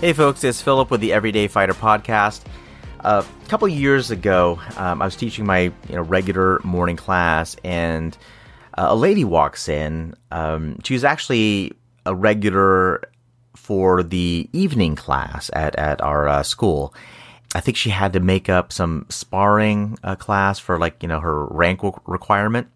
Hey, folks, it's Philip with the Everyday Fighter podcast. a couple years ago, um, I was teaching my you know, regular morning class, and uh, a lady walks in. Um, she was actually a regular for the evening class at, at our uh, school. I think she had to make up some sparring uh, class for like, you know, her rank requirement.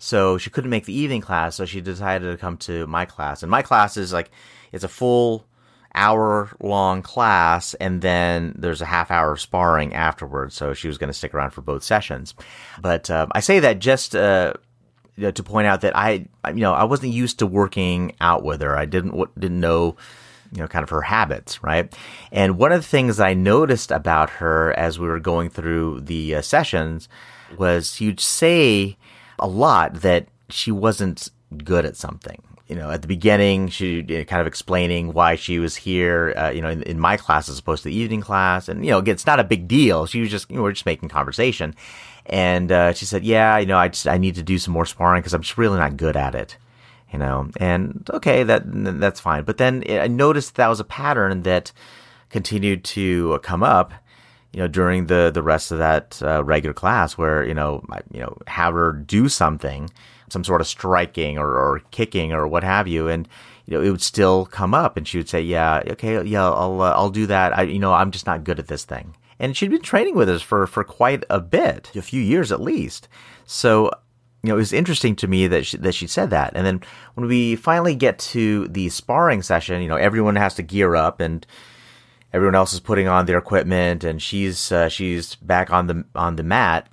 So she couldn't make the evening class, so she decided to come to my class. And my class is like, it's a full hour long class and then there's a half hour of sparring afterwards. So she was going to stick around for both sessions. But uh, I say that just uh, you know, to point out that I, you know, I wasn't used to working out with her. I didn't didn't know, you know, kind of her habits, right? And one of the things I noticed about her as we were going through the uh, sessions was you'd say a lot that she wasn't good at something you know, at the beginning, she you know, kind of explaining why she was here, uh, you know, in, in, my class as opposed to the evening class. And, you know, again, it's not a big deal. She was just, you know, we're just making conversation. And, uh, she said, yeah, you know, I just, I need to do some more sparring because I'm just really not good at it, you know, and okay, that, that's fine. But then I noticed that was a pattern that continued to come up you know, during the the rest of that uh, regular class, where you know, you know, have her do something, some sort of striking or, or kicking or what have you, and you know, it would still come up, and she would say, "Yeah, okay, yeah, I'll uh, I'll do that. I, you know, I'm just not good at this thing." And she'd been training with us for for quite a bit, a few years at least. So you know, it was interesting to me that she, that she said that. And then when we finally get to the sparring session, you know, everyone has to gear up and everyone else is putting on their equipment and she's uh, she's back on the on the mat.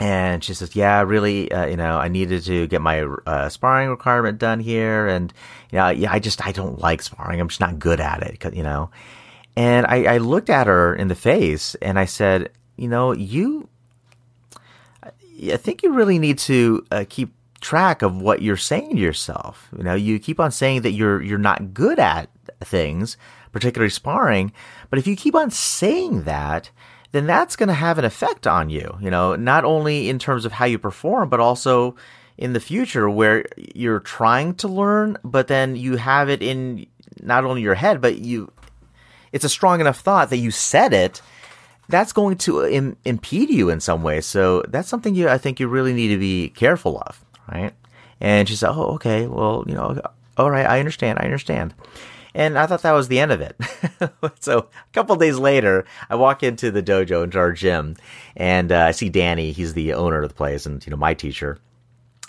And she says yeah really uh, you know i needed to get my uh, sparring requirement done here and you know yeah i just i don't like sparring. I'm just not good at it you know. And I, I looked at her in the face and i said you know you i think you really need to uh, keep track of what you're saying to yourself. You know you keep on saying that you're you're not good at things particularly sparring. But if you keep on saying that, then that's going to have an effect on you, you know, not only in terms of how you perform, but also in the future where you're trying to learn, but then you have it in not only your head, but you, it's a strong enough thought that you said it. That's going to uh, Im- impede you in some way. So that's something you, I think you really need to be careful of, right? And she said, "Oh, okay. Well, you know, all right. I understand. I understand." And I thought that was the end of it. so a couple days later, I walk into the dojo, into our gym, and uh, I see Danny. He's the owner of the place and, you know, my teacher.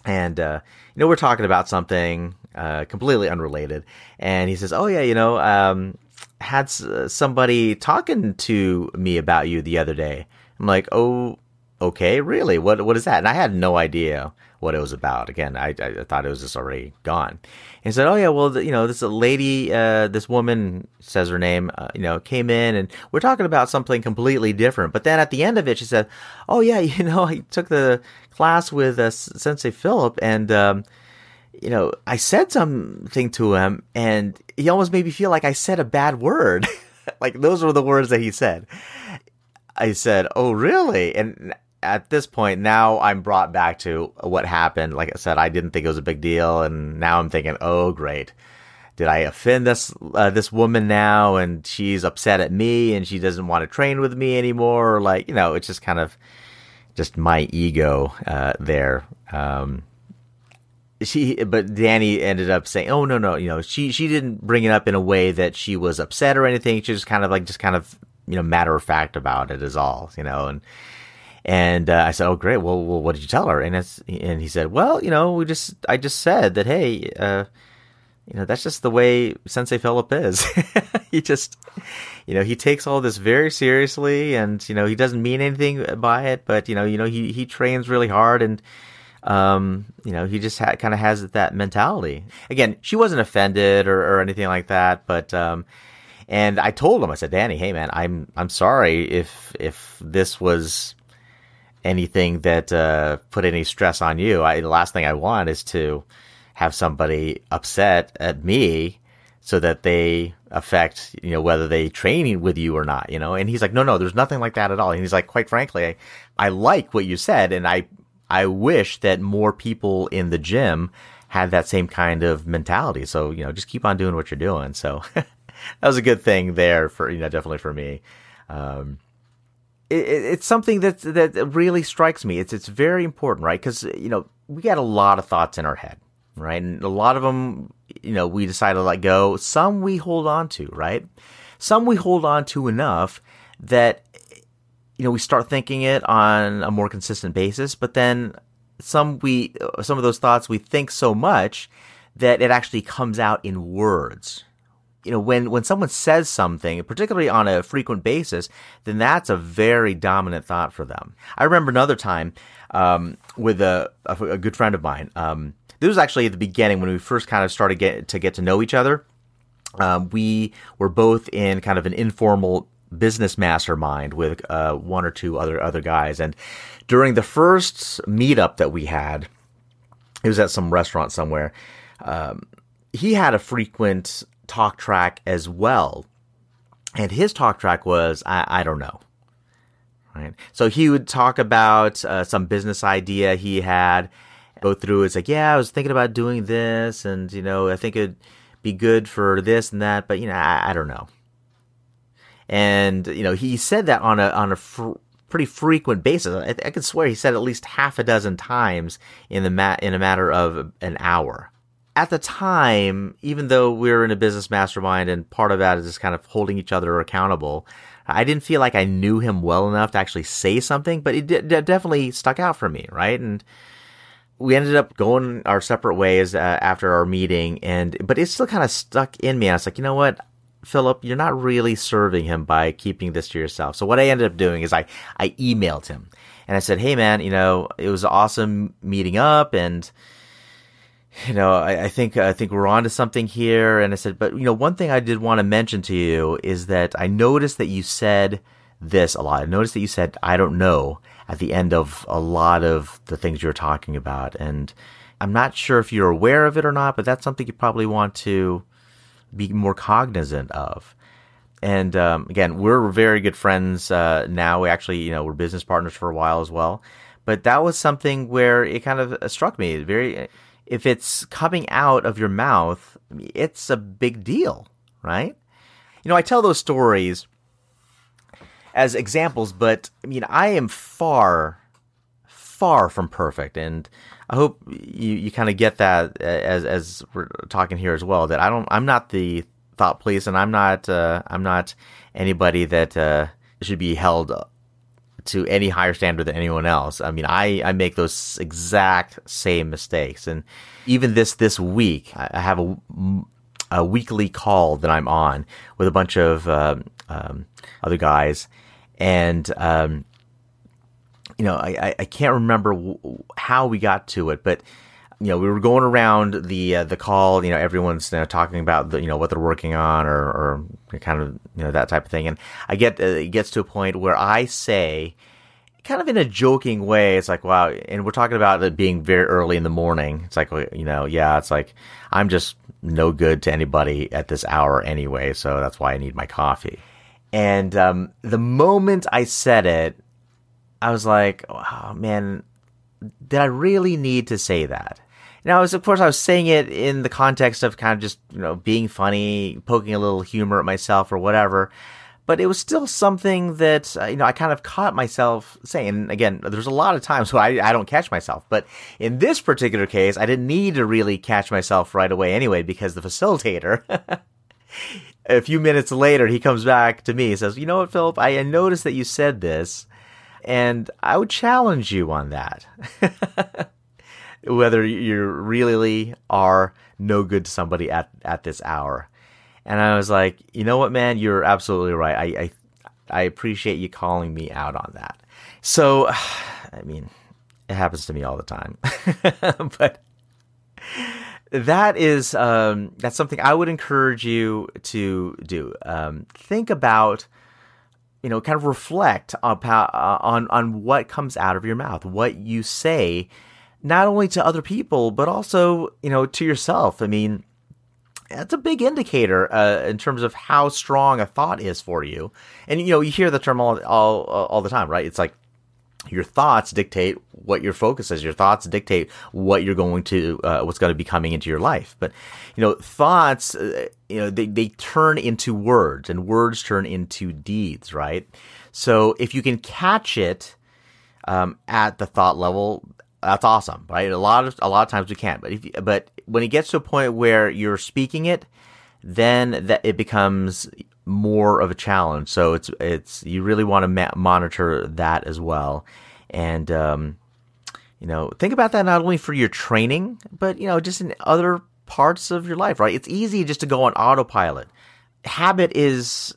And, uh, you know, we're talking about something uh, completely unrelated. And he says, Oh, yeah, you know, um, had somebody talking to me about you the other day. I'm like, Oh, okay, really? What, what is that? And I had no idea what it was about. Again, I, I thought it was just already gone. And said, "Oh yeah, well, the, you know, this lady, uh, this woman says her name, uh, you know, came in, and we're talking about something completely different. But then at the end of it, she said, "Oh yeah, you know, I took the class with uh, Sensei Philip, and um, you know, I said something to him, and he almost made me feel like I said a bad word. like those were the words that he said." I said, "Oh, really?" And at this point, now I'm brought back to what happened. Like I said, I didn't think it was a big deal, and now I'm thinking, oh, great. Did I offend this uh, this woman now, and she's upset at me, and she doesn't want to train with me anymore? Or like, you know, it's just kind of just my ego uh, there. Um, she, but Danny ended up saying, "Oh no, no, you know, she she didn't bring it up in a way that she was upset or anything. She just kind of like just kind of you know matter of fact about it is all, you know." And and uh, I said, "Oh, great. Well, well, what did you tell her?" And it's and he said, "Well, you know, we just I just said that. Hey, uh, you know, that's just the way Sensei Philip is. he just, you know, he takes all this very seriously, and you know, he doesn't mean anything by it, but you know, you know, he he trains really hard, and um, you know, he just ha- kind of has that mentality. Again, she wasn't offended or, or anything like that, but um." And I told him, I said, Danny, hey man, I'm I'm sorry if if this was anything that uh, put any stress on you. I, the last thing I want is to have somebody upset at me so that they affect, you know, whether they train with you or not, you know? And he's like, no, no, there's nothing like that at all. And he's like, quite frankly, I, I like what you said. And I, I wish that more people in the gym had that same kind of mentality. So, you know, just keep on doing what you're doing. So that was a good thing there for you know definitely for me. Um, it, it's something that that really strikes me. It's it's very important, right? Because you know we got a lot of thoughts in our head, right? And a lot of them, you know, we decide to let go. Some we hold on to, right? Some we hold on to enough that you know we start thinking it on a more consistent basis. But then some we uh, some of those thoughts we think so much that it actually comes out in words, you know, when, when someone says something, particularly on a frequent basis, then that's a very dominant thought for them. I remember another time, um, with a, a, a, good friend of mine. Um, this was actually at the beginning when we first kind of started get, to get to know each other. Um, we were both in kind of an informal business mastermind with, uh, one or two other, other guys. And during the first meetup that we had, it was at some restaurant somewhere. Um, he had a frequent talk track as well. And his talk track was, I, I don't know. Right. So he would talk about uh, some business idea he had, go through. It's like, yeah, I was thinking about doing this, and you know, I think it'd be good for this and that, but you know, I, I don't know. And you know, he said that on a on a fr- pretty frequent basis. I, I could swear he said at least half a dozen times in the mat in a matter of an hour at the time, even though we were in a business mastermind and part of that is just kind of holding each other accountable, I didn't feel like I knew him well enough to actually say something, but it d- definitely stuck out for me, right? And we ended up going our separate ways uh, after our meeting, and but it still kind of stuck in me. I was like, you know what, Philip, you're not really serving him by keeping this to yourself. So what I ended up doing is I I emailed him and I said, hey man, you know, it was awesome meeting up and you know, I, I, think I think we're on to something here. And I said, but you know, one thing I did want to mention to you is that I noticed that you said this a lot. I noticed that you said I don't know at the end of a lot of the things you're talking about, and I'm not sure if you're aware of it or not, but that's something you probably want to be more cognizant of. And um, again, we're very good friends uh, now. We actually, you know, we're business partners for a while as well. But that was something where it kind of struck me very if it's coming out of your mouth, it's a big deal, right? You know, I tell those stories as examples, but I mean, I am far, far from perfect, and I hope you, you kind of get that as as we're talking here as well. That I don't, I'm not the thought police, and I'm not, uh, I'm not anybody that uh, should be held to any higher standard than anyone else. I mean, I, I make those exact same mistakes. And even this, this week, I have a, a weekly call that I'm on with a bunch of, um, um, other guys. And, um, you know, I, I can't remember how we got to it, but you know, we were going around the uh, the call. You know, everyone's you know, talking about the, you know what they're working on or or kind of you know that type of thing. And I get uh, it gets to a point where I say, kind of in a joking way, it's like wow. And we're talking about it being very early in the morning. It's like you know, yeah, it's like I'm just no good to anybody at this hour anyway. So that's why I need my coffee. And um, the moment I said it, I was like, oh man, did I really need to say that? Now, was, of course, I was saying it in the context of kind of just, you know, being funny, poking a little humor at myself or whatever. But it was still something that, uh, you know, I kind of caught myself saying. again, there's a lot of times where I, I don't catch myself. But in this particular case, I didn't need to really catch myself right away anyway, because the facilitator, a few minutes later, he comes back to me and says, you know what, Philip, I noticed that you said this, and I would challenge you on that. whether you really are no good to somebody at, at this hour. And I was like, you know what, man, you're absolutely right. I, I, I appreciate you calling me out on that. So, I mean, it happens to me all the time, but that is um, that's something I would encourage you to do. Um, think about, you know, kind of reflect on, on on what comes out of your mouth, what you say not only to other people, but also, you know, to yourself. I mean, that's a big indicator uh, in terms of how strong a thought is for you. And, you know, you hear the term all, all, all the time, right? It's like, your thoughts dictate what your focus is. Your thoughts dictate what you're going to, uh, what's going to be coming into your life. But, you know, thoughts, uh, you know, they, they turn into words and words turn into deeds, right? So if you can catch it, um, at the thought level, that's awesome, right? A lot of, a lot of times we can't, but if, but when it gets to a point where you're speaking it, then that it becomes more of a challenge. So it's it's you really want to ma- monitor that as well, and um, you know think about that not only for your training, but you know just in other parts of your life. Right? It's easy just to go on autopilot. Habit is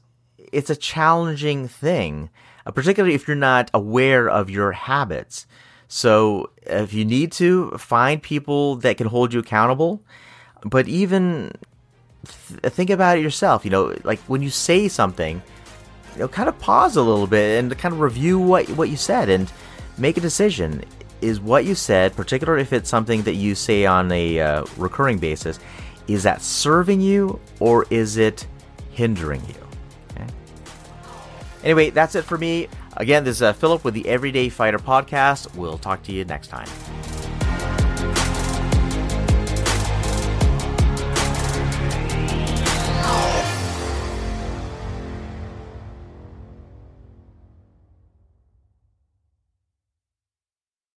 it's a challenging thing, uh, particularly if you're not aware of your habits. So if you need to find people that can hold you accountable, but even th- think about it yourself. You know, like when you say something, you know, kind of pause a little bit and kind of review what what you said and make a decision. Is what you said, particularly if it's something that you say on a uh, recurring basis, is that serving you or is it hindering you? Okay. Anyway, that's it for me. Again, this is uh, Philip with the Everyday Fighter podcast. We'll talk to you next time.